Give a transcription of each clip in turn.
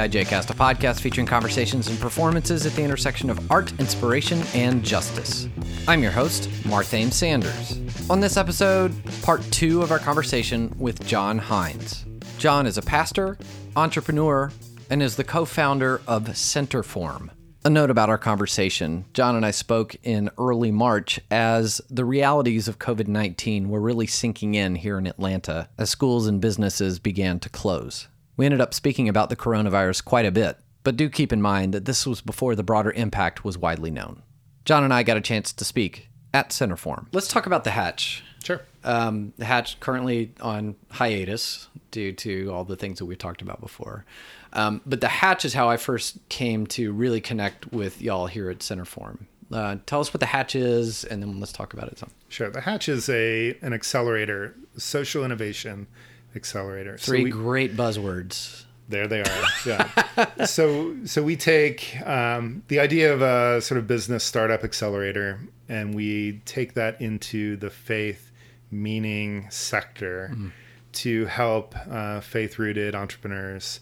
AIJcast, a podcast featuring conversations and performances at the intersection of art, inspiration, and justice. I'm your host, Marthame Sanders. On this episode, part two of our conversation with John Heinz. John is a pastor, entrepreneur, and is the co founder of Centerform. A note about our conversation John and I spoke in early March as the realities of COVID 19 were really sinking in here in Atlanta as schools and businesses began to close. We ended up speaking about the coronavirus quite a bit, but do keep in mind that this was before the broader impact was widely known. John and I got a chance to speak at Centerform. Let's talk about the Hatch. Sure. Um, the Hatch currently on hiatus due to all the things that we've talked about before. Um, but the Hatch is how I first came to really connect with y'all here at Centerform. Uh, tell us what the Hatch is, and then let's talk about it some. Sure. The Hatch is a an accelerator, social innovation accelerator. Three so we, great buzzwords. There they are. Yeah. so so we take um, the idea of a sort of business startup accelerator, and we take that into the faith meaning sector mm. to help uh, faith rooted entrepreneurs.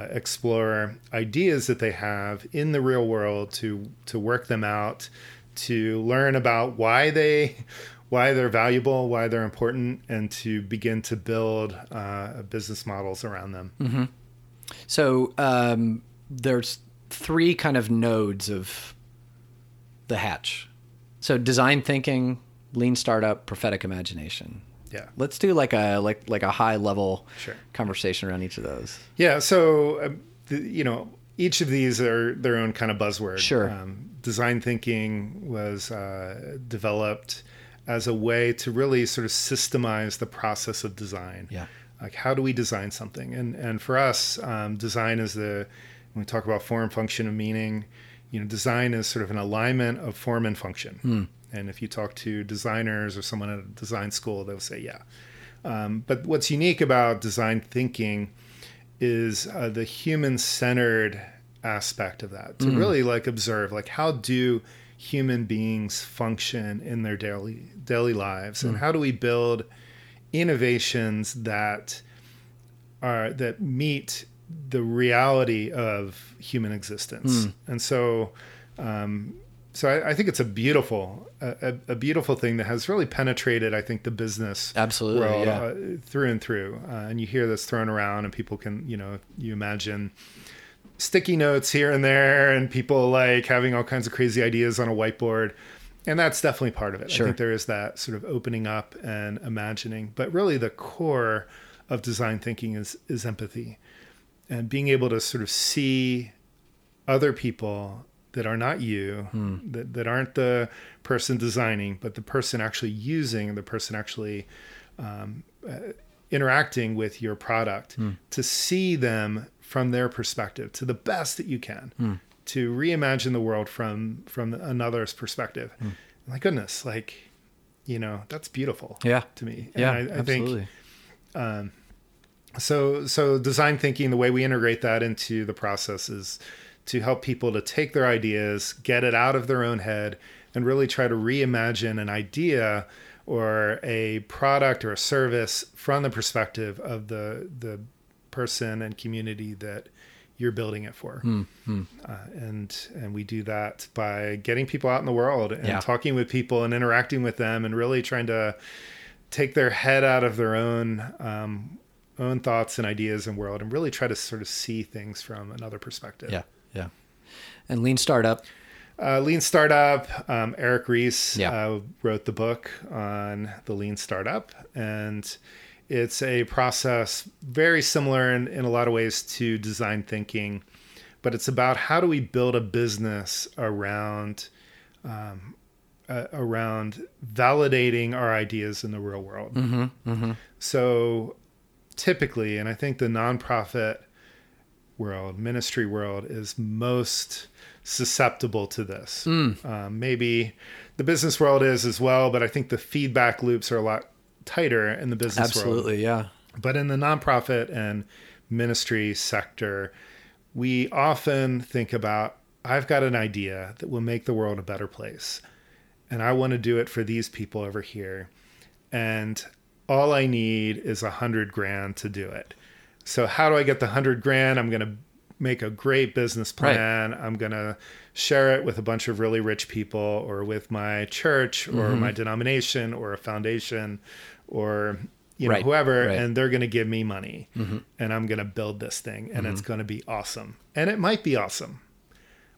Uh, explore ideas that they have in the real world to to work them out to learn about why they why they're valuable, why they're important, and to begin to build uh, business models around them. Mm-hmm. So um, there's three kind of nodes of the hatch. So design thinking, lean startup, prophetic imagination. Yeah. Let's do like a like like a high level sure. conversation around each of those. Yeah. So the, you know each of these are their own kind of buzzword. Sure. Um, design thinking was uh, developed as a way to really sort of systemize the process of design. Yeah. Like how do we design something? And and for us, um, design is the when we talk about form, function, and meaning. You know, design is sort of an alignment of form and function. Mm. And if you talk to designers or someone at a design school, they'll say, yeah. Um, but what's unique about design thinking is uh, the human-centered aspect of that. To mm. really like observe, like how do human beings function in their daily daily lives, mm. and hmm. how do we build innovations that are that meet the reality of human existence. Mm. And so, um, so I, I, think it's a beautiful, a, a, beautiful thing that has really penetrated, I think, the business absolutely world yeah. uh, through and through. Uh, and you hear this thrown around, and people can, you know, you imagine sticky notes here and there and people like having all kinds of crazy ideas on a whiteboard. And that's definitely part of it. Sure. I think there is that sort of opening up and imagining. But really the core of design thinking is is empathy and being able to sort of see other people that are not you, hmm. that, that aren't the person designing, but the person actually using, the person actually um, uh, interacting with your product, hmm. to see them from their perspective to the best that you can hmm. to reimagine the world from from another's perspective hmm. my goodness like you know that's beautiful yeah to me and yeah I, I absolutely. think um, so so design thinking the way we integrate that into the process is to help people to take their ideas get it out of their own head and really try to reimagine an idea or a product or a service from the perspective of the the person and community that you're building it for. Mm-hmm. Uh, and and we do that by getting people out in the world and yeah. talking with people and interacting with them and really trying to take their head out of their own um, own thoughts and ideas and world and really try to sort of see things from another perspective. Yeah, yeah. And lean startup. Uh, lean startup. Um, Eric Ries yeah. uh, wrote the book on the lean startup and it's a process very similar in, in a lot of ways to design thinking, but it's about how do we build a business around um, uh, around validating our ideas in the real world. Mm-hmm, mm-hmm. So typically, and I think the nonprofit world, ministry world, is most susceptible to this. Mm. Um, maybe the business world is as well, but I think the feedback loops are a lot tighter in the business Absolutely, world. Absolutely, yeah. But in the nonprofit and ministry sector, we often think about I've got an idea that will make the world a better place. And I want to do it for these people over here. And all I need is a hundred grand to do it. So how do I get the hundred grand? I'm going to make a great business Right. plan. I'm going to share it with a bunch of really rich people or with my church or Mm-hmm. my denomination or a foundation or you know Right, whoever right. Mm-hmm. and they're going to give me money and I'm going to build this thing and it's going to be awesome. And it might be awesome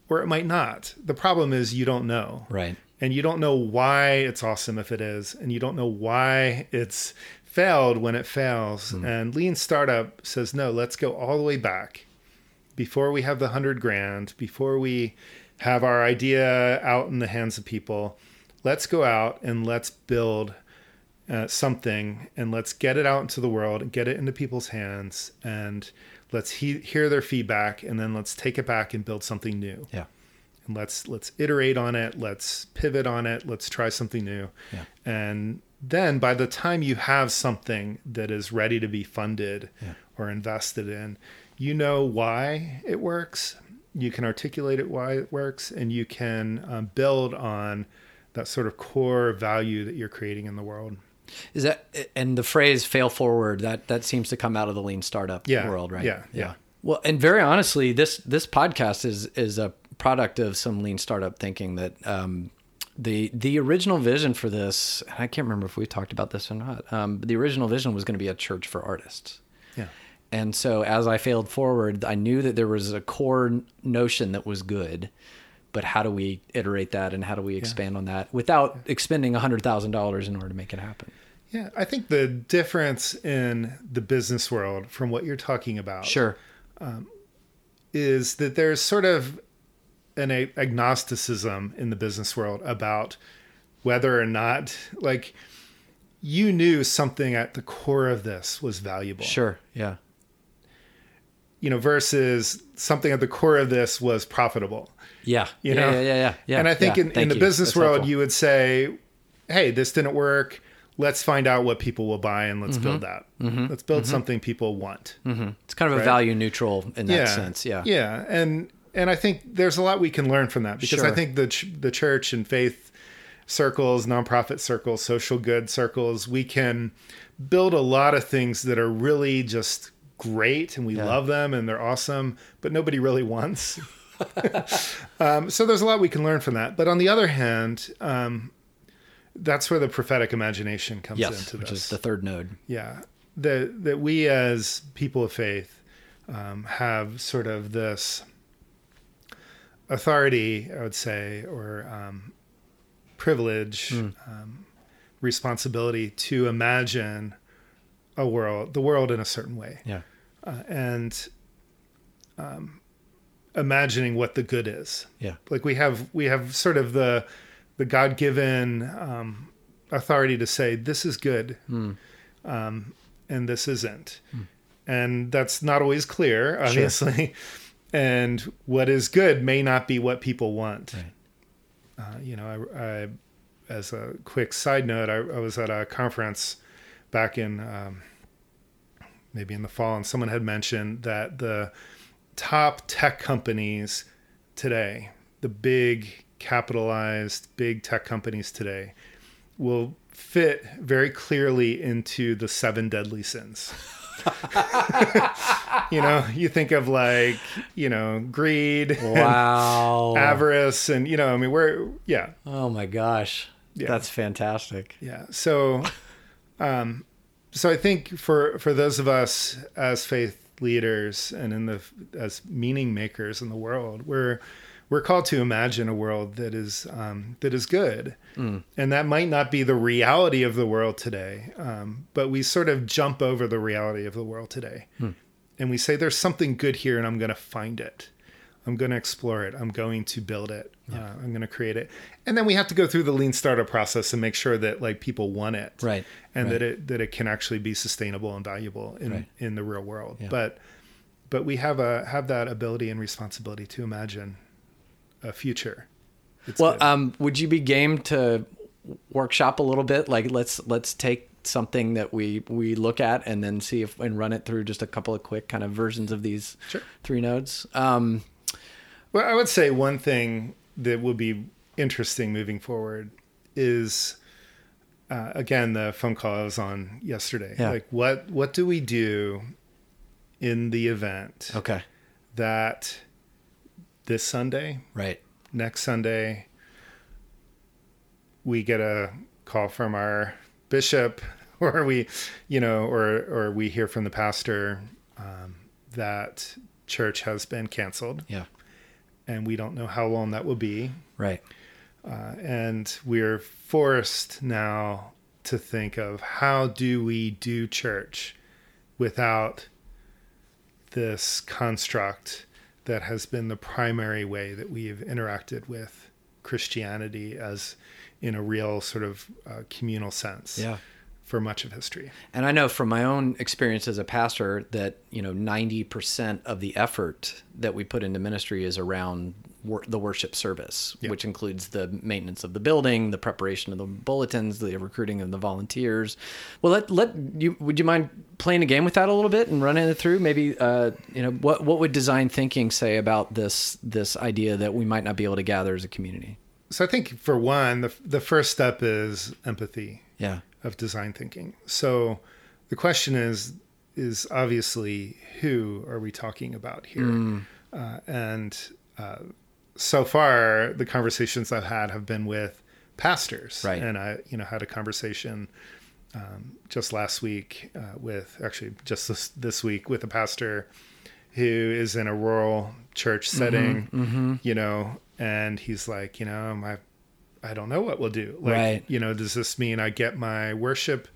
or it might not. The problem is you don't know Right. and you don't know why it's awesome if it is and you don't know why it's failed when it fails and lean startup says no let's go all the way back before we have the 100 grand before we have our idea out in the hands of people let's go out and let's build uh, something and let's get it out into the world and get it into people's hands and let's he- hear their feedback and then let's take it back and build something new Yeah. and let's let's iterate on it let's pivot on it let's try something new Yeah. and then by the time you have something that is ready to be funded Yeah. or invested in you know why it works you can articulate it why it works and you can um, build on that sort of core value that you're creating in the world Is that and the phrase "fail forward" that that seems to come out of the lean startup Yeah, world, right? yeah, yeah. Well, and very honestly, this this podcast is is a product of some lean startup thinking. That um, the the original vision for this, and I can't remember if we talked about this or not. Um, but the original vision was going to be a church for artists. yeah And so as I failed forward, I knew that there was a core notion that was good, but how do we iterate that and how do we expand on that without expending $100,000 in order to make it happen? yeah i think the difference in the business world from what you're talking about Sure. Um, is that there's sort of an agnosticism in the business world about whether or not like you knew something at the core of this was valuable Sure. Yeah. You know versus something at the core of this was profitable Yeah. you yeah, know yeah, yeah, yeah, yeah. and i think yeah. in, in the you. business That's world helpful. you would say hey this didn't work let's find out what people will buy and let's Mm-hmm. build that mm-hmm. let's build mm-hmm. something people want mm-hmm. it's kind of a value neutral in that sense. Yeah. Yeah, and and I think there's a lot we can learn from that because I think the ch- the church and faith circles, nonprofit circles, social good circles, we can build a lot of things that are really just great and we Yeah. love them and they're awesome, but nobody really wants. um, so there's a lot we can learn from that. But on the other hand, um, that's where the prophetic imagination comes Yes. into Which this is the third node. yeah that that we as people of faith um, have sort of this authority i would say or um, privilege um, responsibility to imagine a world the world in a certain way Yeah. Uh, and um, imagining what the good is. Yeah. like we have we have sort of the the god-given um, authority to say this is good um, and this isn't. And that's not always clear obviously. And what is good may not be what people want. Right. uh, you know I, I as a quick side note I, I was at a conference back in um, maybe in the fall and someone had mentioned that the top tech companies today the big capitalized big tech companies today will fit very clearly into the seven deadly sins you know you think of like you know greed Wow. avarice and you know i mean we're yeah oh my gosh. Yeah. That's fantastic. yeah so um so i think for for those of us as faith leaders and in the as meaning makers in the world we're we're called to imagine a world that is um, that is good, and that might not be the reality of the world today. Um, but we sort of jump over the reality of the world today, and we say there's something good here, and I'm going to find it. I'm going to explore it. I'm going to build it. Uh, I'm going to create it, and then we have to go through the lean startup process and make sure that like people want it, Right, and right. that it that it can actually be sustainable and valuable in Right. in the real world. Yeah. But but we have a have that ability and responsibility to imagine a future. It's Well, um, would you be game to workshop a little bit? Like let's let's take something that we we look at and then see if and run it through just a couple of quick kind of versions of these Sure. three nodes. Um, Well, I would say one thing that would be interesting moving forward is uh, again the phone call I was on yesterday. Yeah. Like what what do we do in the event okay. that this Sunday, Right. next Sunday, we get a call from our bishop, or we, you know, or or we hear from the pastor um, that church has been canceled, Yeah. And we don't know how long that will be, Right. uh, and we're forced now to think of how do we do church without this construct that has been the primary way that we've interacted with Christianity as in a real sort of uh, communal sense Yeah. For much of history. And I know from my own experience as a pastor that, you know, 90% of the effort that we put into ministry is around wor- the worship service, Yeah. which includes the maintenance of the building, the preparation of the bulletins, the recruiting of the volunteers. Well, let, let you, would you mind playing a game with that a little bit and running it through? Maybe, uh, you know, what, what would design thinking say about this, this idea that we might not be able to gather as a community? So I think for one, the, the first step is empathy. Yeah. Of design thinking. So the question is is obviously who are we talking about here? Uh, and uh, so far, the conversations I've had have been with pastors, Right. And I, you know, had a conversation um, just last week uh, with actually just this, this week with a pastor who is in a rural church setting, you know, and he's like, you know, my I don't know what we'll do. Like, Right. you know, does this mean I get my worship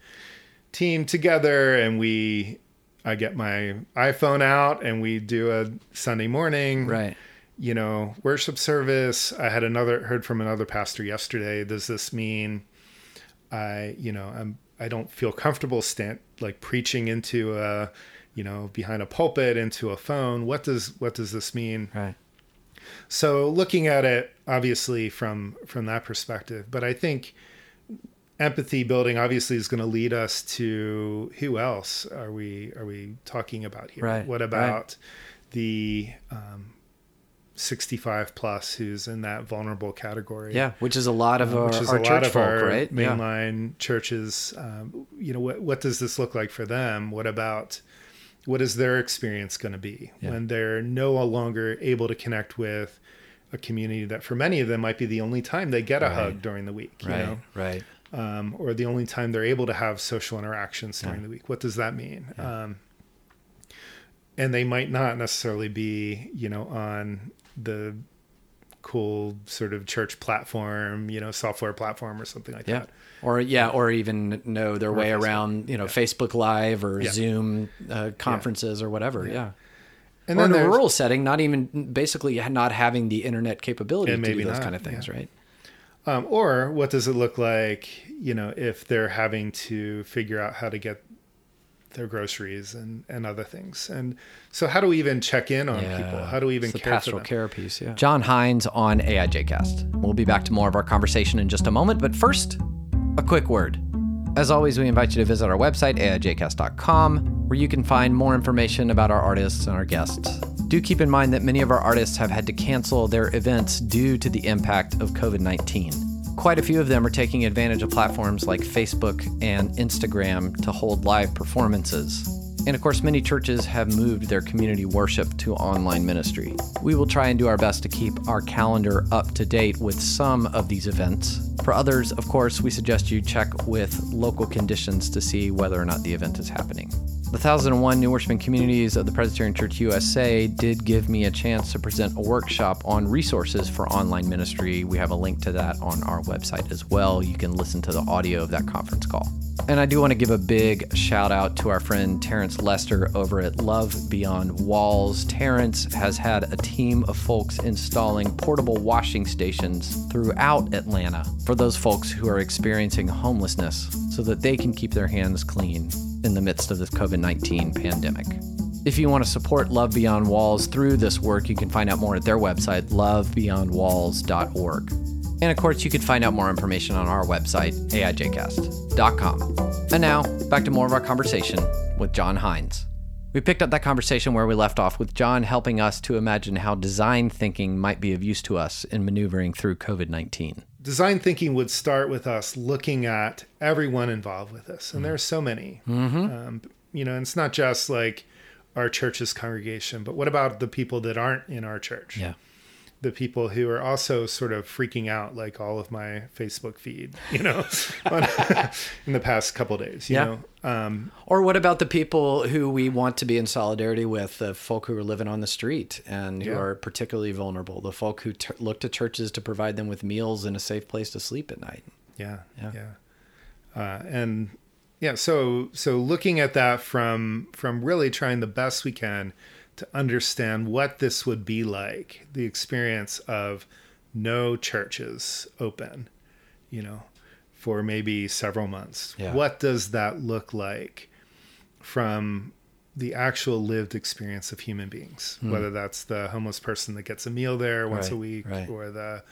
team together and we, I get my iPhone out and we do a Sunday morning, Right. you know, worship service. I had another, heard from another pastor yesterday. Does this mean I, you know, I'm, I don't feel comfortable stand like preaching into a, you know, behind a pulpit into a phone. What does, what does this mean? Right. So looking at it obviously from from that perspective, but I think empathy building obviously is going to lead us to who else are we are we talking about here? Right, What about the um, 65 plus who's in that vulnerable category? Yeah. Which is a lot of our, which is our a lot church of folk, our right? Yeah. mainline churches. Um, you know, what what does this look like for them? What about what is their experience going to be Yeah. when they're no longer able to connect with a community that, for many of them, might be the only time they get a Right. hug during the week, you Right. know, Right. um, or the only time they're able to have social interactions during the week. What does that mean? Um, and they might not necessarily be, you know, on the cool sort of church platform, you know, software platform or something like Yeah. that. Or yeah, or even know their way Facebook. around, you know, Facebook Live or Yeah. Zoom uh, conferences or whatever. Yeah. And or then in a rural setting, not even basically not having the internet capability And to do maybe those not, kind of things, right? um, or what does it look like, you know, if they're having to figure out how to get their groceries and, and other things. And so how do we even check in on people? How do we even It's the care for pastoral them? care piece? Yeah. John Heinz on AIJcast. We'll be back to more of our conversation in just a moment, but first, a quick word. As always, we invite you to visit our website, aijcast.com, where you can find more information about our artists and our guests. Do keep in mind that many of our artists have had to cancel their events due to the impact of COVID 19. Quite a few of them are taking advantage of platforms like Facebook and Instagram to hold live performances. And of course, many churches have moved their community worship to online ministry. We will try and do our best to keep our calendar up to date with some of these events. For others, of course, we suggest you check with local conditions to see whether or not the event is happening. The 1001 New Worshiping Communities of the Presbyterian Church USA did give me a chance to present a workshop on resources for online ministry. We have a link to that on our website as well. You can listen to the audio of that conference call. And I do want to give a big shout out to our friend Terrence Lester over at Love Beyond Walls. Terrence has had a team of folks installing portable washing stations throughout Atlanta for those folks who are experiencing homelessness so that they can keep their hands clean in the midst of this COVID 19 pandemic. If you want to support Love Beyond Walls through this work, you can find out more at their website, lovebeyondwalls.org. And of course, you can find out more information on our website, aijcast.com. And now, back to more of our conversation with John Heinz. We picked up that conversation where we left off with John helping us to imagine how design thinking might be of use to us in maneuvering through COVID 19. Design thinking would start with us looking at everyone involved with us, and there are so many. Um, you know, and it's not just like our church's congregation, but what about the people that aren't in our church? Yeah. The people who are also sort of freaking out, like all of my Facebook feed, you know, on, in the past couple days, you Yeah. know. Um, Or what about the people who we want to be in solidarity with, the folk who are living on the street and who Yeah. are particularly vulnerable, the folk who t- look to churches to provide them with meals and a safe place to sleep at night? yeah, Yeah. yeah, Uh, and yeah. So so looking at that from from really trying the best we can to understand what this would be like, the experience of no churches open, you know, for maybe several months. Yeah. What does that look like from the actual lived experience of human beings? Whether that's the homeless person that gets a meal there once a Hmm. Week, right. or the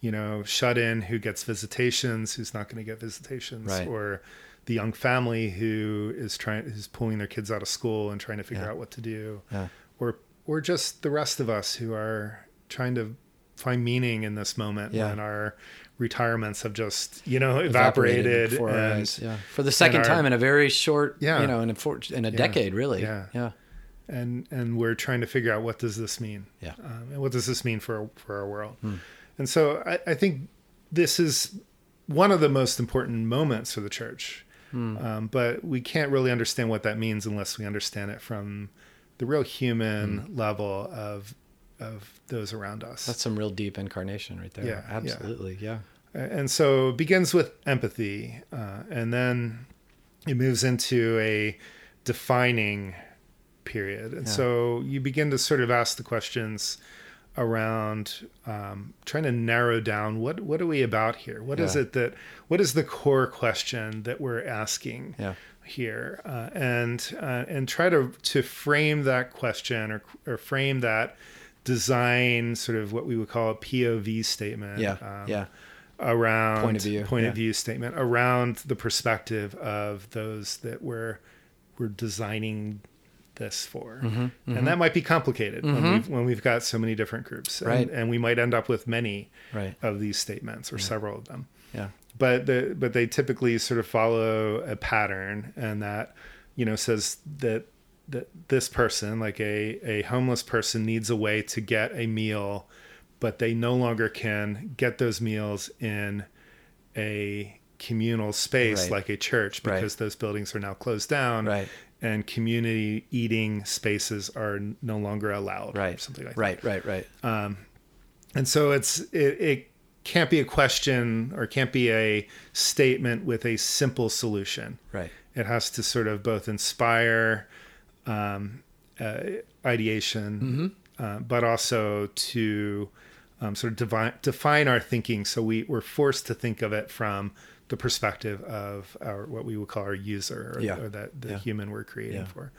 you know shut in who gets visitations, who's not going to get visitations, Right. or the young family who is trying who's pulling their kids out of school and trying to figure Yeah. out what to do Yeah. Or or just the rest of us who are trying to find meaning in this moment Yeah. when our retirements have just you know evaporated, our and eyes. Yeah. For the second our- time in a very short, Yeah. you know, in a, for, in a decade, really. Yeah. Yeah. and and we're trying to figure out what does this mean Yeah. um, and what does this mean for for our world Hmm. and so I, I think this is one of the most important moments for the church Hmm. um, but we can't really understand what that means unless we understand it from the real human Hmm. level of of those around us That's some real deep incarnation right there. Yeah, yeah. Absolutely. Yeah. and so it begins with empathy uh, and then it moves into a defining period and Yeah. so you begin to sort of ask the questions around um, trying to narrow down what what are we about here What is Yeah. it that what is the core question that we're asking Yeah. Here uh, and uh, and try to to frame that question or or frame that design sort of what we would call a POV statement Yeah. um, yeah. around Point of view, point yeah. of view statement around the perspective of those that we're we're designing this for Mm-hmm, and that might be complicated when, we've, when we've got so many different groups and, Right. and we might end up with many Right. of these statements or several of them Yeah. but the but they typically sort of follow a pattern and that you know says that that this person like a a homeless person needs a way to get a meal but they no longer can get those meals in a communal space Right. like a church Right. because those buildings are now closed down Right. and community eating spaces are no longer allowed or Right. something like that Right. Right. Right. Um, and so it's it, it can't be a question or can't be a statement with a simple solution. Right. It has to sort of both inspire um, uh, ideation, uh, but also to um, sort of define, define our thinking. So we, we're forced to think of it from the perspective of our what we would call our user or, Yeah. or that the Yeah. human we're creating Yeah. for.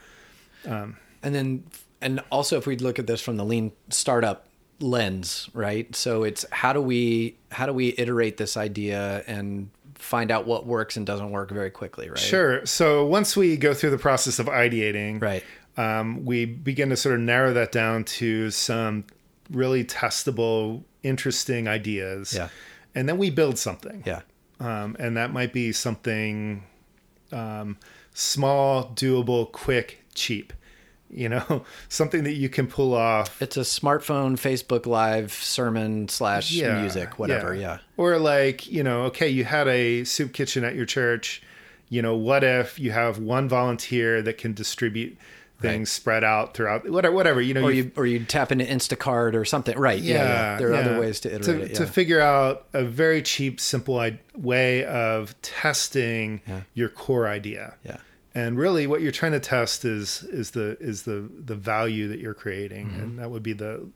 And then, and also if we look at this from the lean startup lens, right? So it's how do we how do we iterate this idea and find out what works and doesn't work very quickly, right? Sure. So once we go through the process of ideating, Right. um, we begin to sort of narrow that down to some really testable, interesting ideas. Yeah. And then we build something. Yeah. Um, and that might be something um, small, doable, quick, cheap. You know, something that you can pull off. It's a smartphone, Facebook Live sermon slash music, whatever. Yeah. Or like, you know, okay, you had a soup kitchen at your church. You know, what if you have one volunteer that can distribute things spread out throughout whatever, whatever, you know, Or you- or you tap into Instacart or something. Right. Yeah. yeah. There are yeah. other ways to iterate to, it. to figure out a very cheap, simple way of testing your core idea. yeah. And really, what you're trying to test is is the is the the value that you're creating, Mm-hmm. and that would be the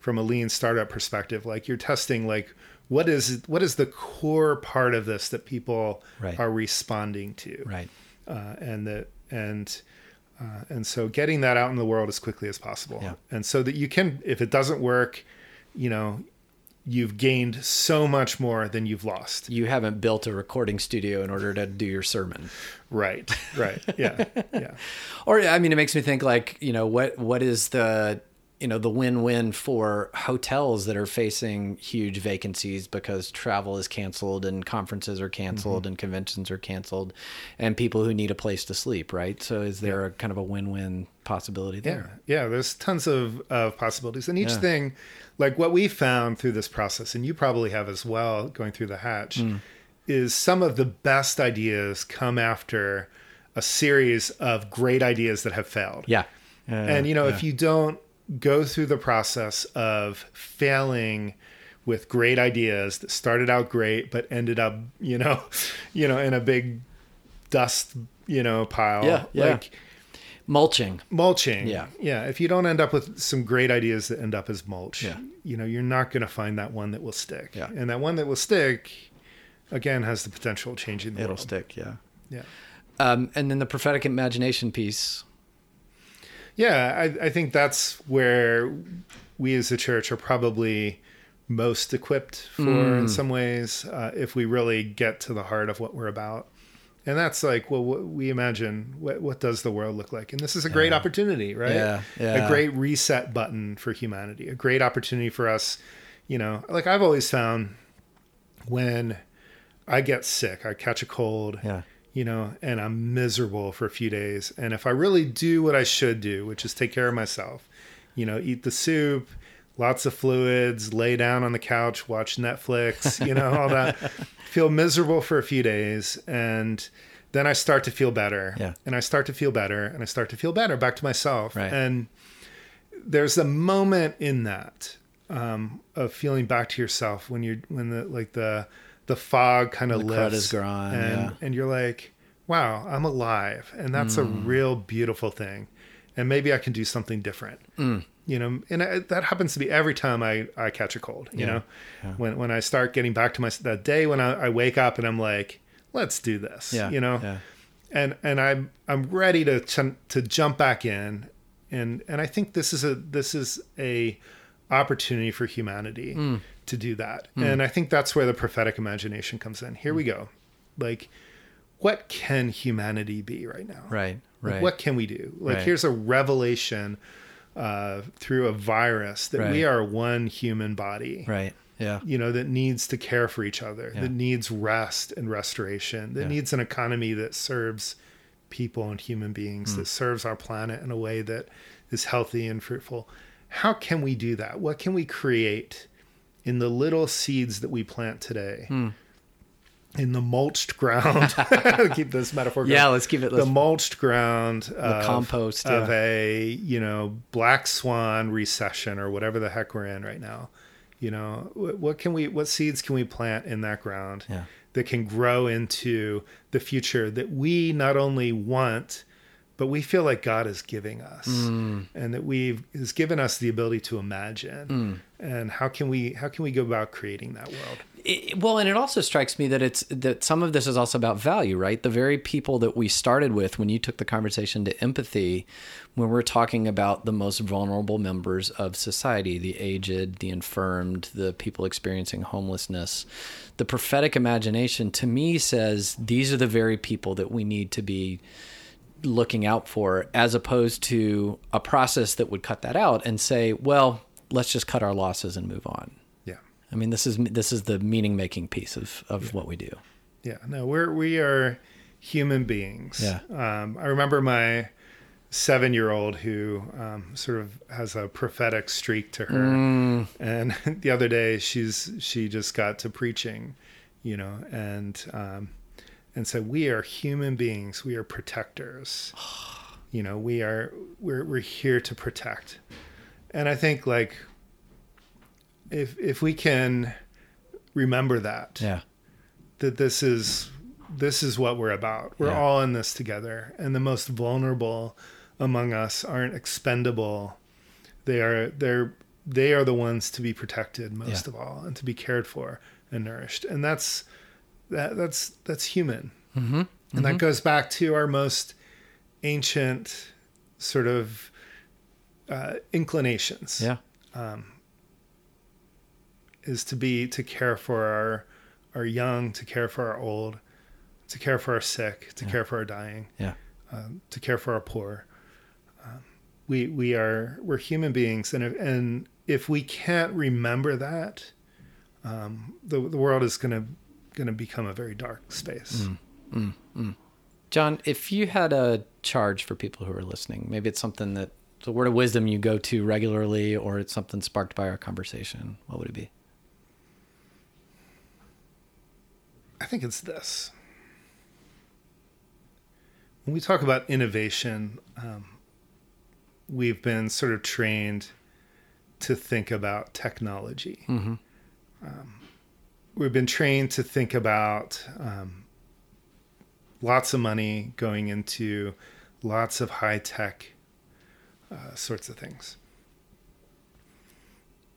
from a lean startup perspective. Like you're testing, like what is what is the core part of this that people Right. are responding to, Right. uh, and that and uh, and so getting that out in the world as quickly as possible Yeah. and so that you can if it doesn't work you know you've gained so much more than you've lost. You haven't built a recording studio in order to do your sermon. right right. Yeah yeah. Or I mean, it makes me think like you know what what is the you know the win-win for hotels that are facing huge vacancies because travel is canceled and conferences are canceled and conventions are canceled and people who need a place to sleep right so is there a kind of a win-win possibility Yeah, there yeah. There's tons of, of possibilities, and each Yeah. thing, like what we found through this process, and you probably have as well, going through the hatch, Mm. is some of the best ideas come after a series of great ideas that have failed. yeah and you know, yeah. if you don't go through the process of failing with great ideas that started out great but ended up, you know, you know, in a big dust, you know, pile, Yeah, yeah. like mulching mulching Yeah. yeah if you don't end up with some great ideas that end up as mulch Yeah. you know you're not going to find that one that will stick Yeah. and that one that will stick again has the potential of changing the world. it'll world stick yeah yeah um, and then the prophetic imagination piece yeah I, I think that's where we as a church are probably most equipped for Mm. in some ways uh, if we really get to the heart of what we're about. And that's like well what we imagine what, what does the world look like? And this is a great opportunity right? Yeah, yeah. a great reset button for humanity a great opportunity for us you know like i've always found when i get sick i catch a cold yeah you know and i'm miserable for a few days and if i really do what i should do which is take care of myself you know eat the soup lots of fluids lay down on the couch watch netflix you know all that feel miserable for a few days and then i start to feel better Yeah. and i start to feel better and i start to feel better back to myself Right. and there's a moment in that um, of feeling back to yourself when you're when the like the the fog kind of lifts gone, and yeah. and you're like wow i'm alive and that's a Mm. real beautiful thing and maybe i can do something different Mm. you know and I, that happens to be every time i i catch a cold you Yeah. know when when i start getting back to my that day when I, I wake up and i'm like let's do this yeah you know yeah and and I'm I'm ready to ch- to jump back in, and and I think this is a this is a opportunity for humanity Mm. To do that, and I think that's where the prophetic imagination comes in. Here Mm. we go, like what can humanity be right now? right Like, right what can we do? Like Right. here's a revelation uh, through a virus that we are one human body right yeah you know that needs to care for each other Yeah. that needs rest and restoration that Yeah. needs an economy that serves people and human beings Hmm. that serves our planet in a way that is healthy and fruitful how can we do that what can we create in the little seeds that we plant today. Hmm. in the mulched ground. Keep this metaphor going. Yeah let's keep it the let's, mulched ground of, compost, of a you know black swan recession or whatever the heck we're in right now. You know what, what can we what seeds can we plant in that ground Yeah. that can grow into the future that we not only want but we feel like god is giving us Mm. and that we've has given us the ability to imagine Mm. and how can we how can we go about creating that world it, well, and it also strikes me that it's that some of this is also about value, right? The very people that we started with when you took the conversation to empathy, when we're talking about the most vulnerable members of society, the aged, the infirmed, the people experiencing homelessness, the prophetic imagination to me says these are the very people that we need to be looking out for as opposed to a process that would cut that out and say, well, let's just cut our losses and move on. yeah I mean, this is this is the meaning making piece of, of what we do. Yeah, no, we're we are human beings. Yeah. Um, I remember my seven-year-old who um, sort of has a prophetic streak to her, Mm. and the other day she's she just got to preaching, you know, and um, and said we are human beings. We are protectors. you know, we are we're we're here to protect, and I think like if if we can remember that Yeah. that this is this is what we're about. We're Yeah. all in this together, and the most vulnerable among us aren't expendable. They are they're they are the ones to be protected most Yeah. of all, and to be cared for and nourished. And that's that that's that's human, Mm-hmm. and that goes back to our most ancient sort of uh, inclinations Yeah. is to be to care for our our young, to care for our old, to care for our sick, to care for our dying, Yeah. um, to care for our poor. Um, we we are we're human beings, and if, and if we can't remember that, um, the the world is gonna gonna become a very dark space. Mm, mm, John, if you had a charge for people who are listening, maybe it's something that the word of wisdom you go to regularly, or it's something sparked by our conversation. What would it be? I think it's this. When we talk about innovation, um, we've been sort of trained to think about technology. Mm-hmm. Um, we've been trained to think about um, lots of money going into lots of high tech uh, sorts of things.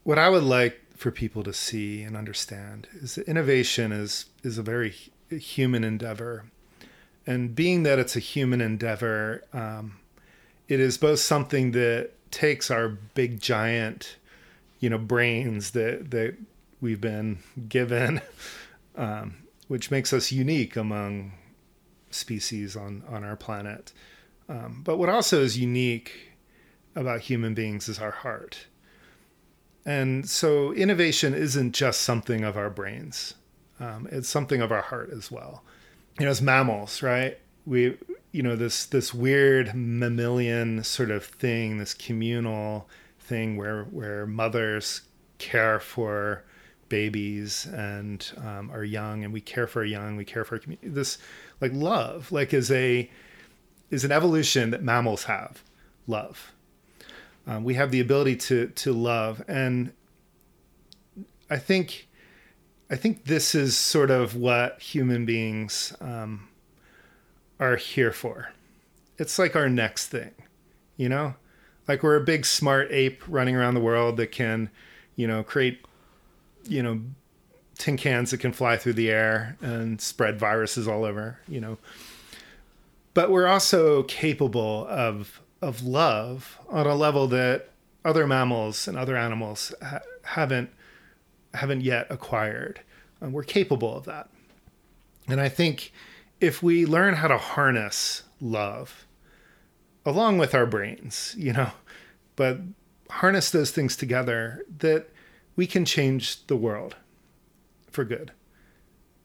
What I would like for people to see and understand is that innovation is is a very human endeavor, and being that it's a human endeavor, um, it is both something that takes our big giant, you know, brains that that we've been given, um, which makes us unique among species on on our planet. Um, but what also is unique about human beings is our heart. And so innovation isn't just something of our brains. Um, it's something of our heart as well. You know, as mammals, right? We, you know, this this weird mammalian sort of thing, this communal thing where where mothers care for babies and um, are young, and we care for our young, we care for our community. This like love, like is a is an evolution that mammals have. Love. Um, we have the ability to to love, and I think I think this is sort of what human beings um, are here for. It's like our next thing, you know? Like we're a big smart ape running around the world that can, you know, create, you know, tin cans that can fly through the air and spread viruses all over, you know. But we're also capable of of love on a level that other mammals and other animals ha- haven't haven't yet acquired. And we're capable of that. And I think if we learn how to harness love along with our brains, you know, but harness those things together, that we can change the world for good.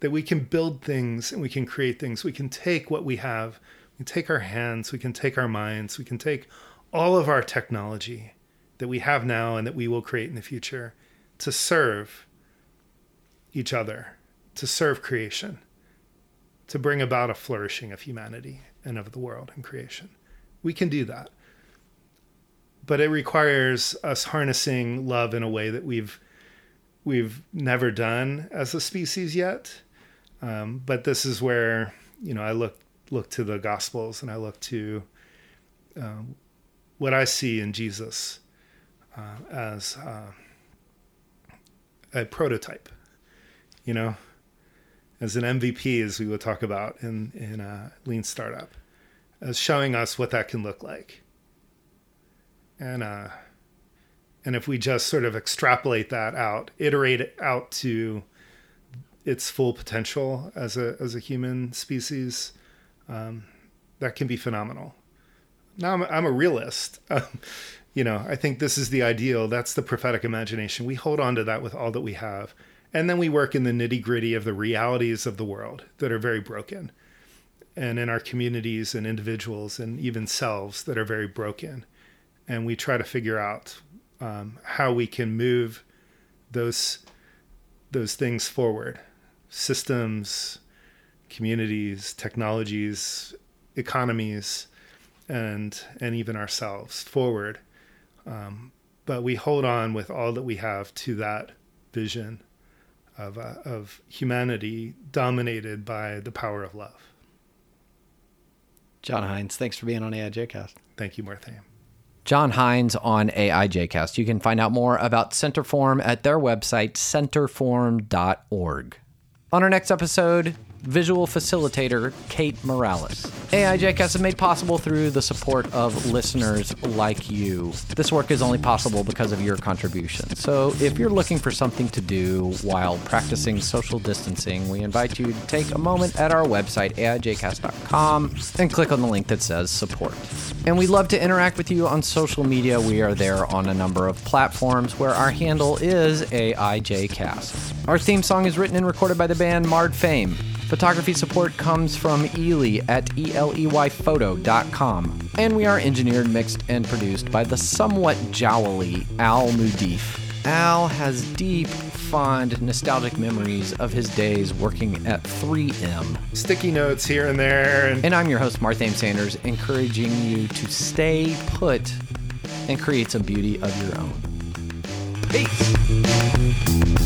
That we can build things and we can create things. We can take what we have, we can take our hands, we can take our minds, we can take all of our technology that we have now and that we will create in the future to serve each other, to serve creation, to bring about a flourishing of humanity and of the world and creation. We can do that. But it requires us harnessing love in a way that we've we've never done as a species yet. Um, but this is where you know I look look to the Gospels and I look to um, what I see in Jesus uh, as uh, a prototype you know, as an MVP, as we would talk about in in a lean startup, as showing us what that can look like. And uh, and if we just sort of extrapolate that out, iterate it out to its full potential as a as a human species, um, that can be phenomenal. Now I'm, I'm a realist. Um, you know, I think this is the ideal. That's the prophetic imagination. We hold on to that with all that we have and then we work in the nitty gritty of the realities of the world that are very broken, and in our communities and individuals and even selves that are very broken. And we try to figure out um, how we can move those those things forward, systems, communities, technologies, economies, and and even ourselves forward. Um, but we hold on with all that we have to that vision of, uh, of humanity dominated by the power of love. John Heinz, thanks for being on AIJcast. Thank you, Martha. John Heinz on AIJcast. You can find out more about Centerform at their website, centerform.org. On our next episode, visual facilitator Kate Morales. AIJcast is made possible through the support of listeners like you. This work is only possible because of your contribution. So if you're looking for something to do while practicing social distancing, we invite you to take a moment at our website, aijcast.com, and click on the link that says support. And we'd love to interact with you on social media. We are there on a number of platforms where our handle is AIJcast. Our theme song is written and recorded by the band Marred Fame. Photography support comes from Ely at eleyphoto.com. And we are engineered, mixed, and produced by the somewhat jowly Al Mudif. Al has deep, fond, nostalgic memories of his days working at 3M. Sticky notes here and there. And And I'm your host, Marthame Sanders, encouraging you to stay put and create some beauty of your own. Peace.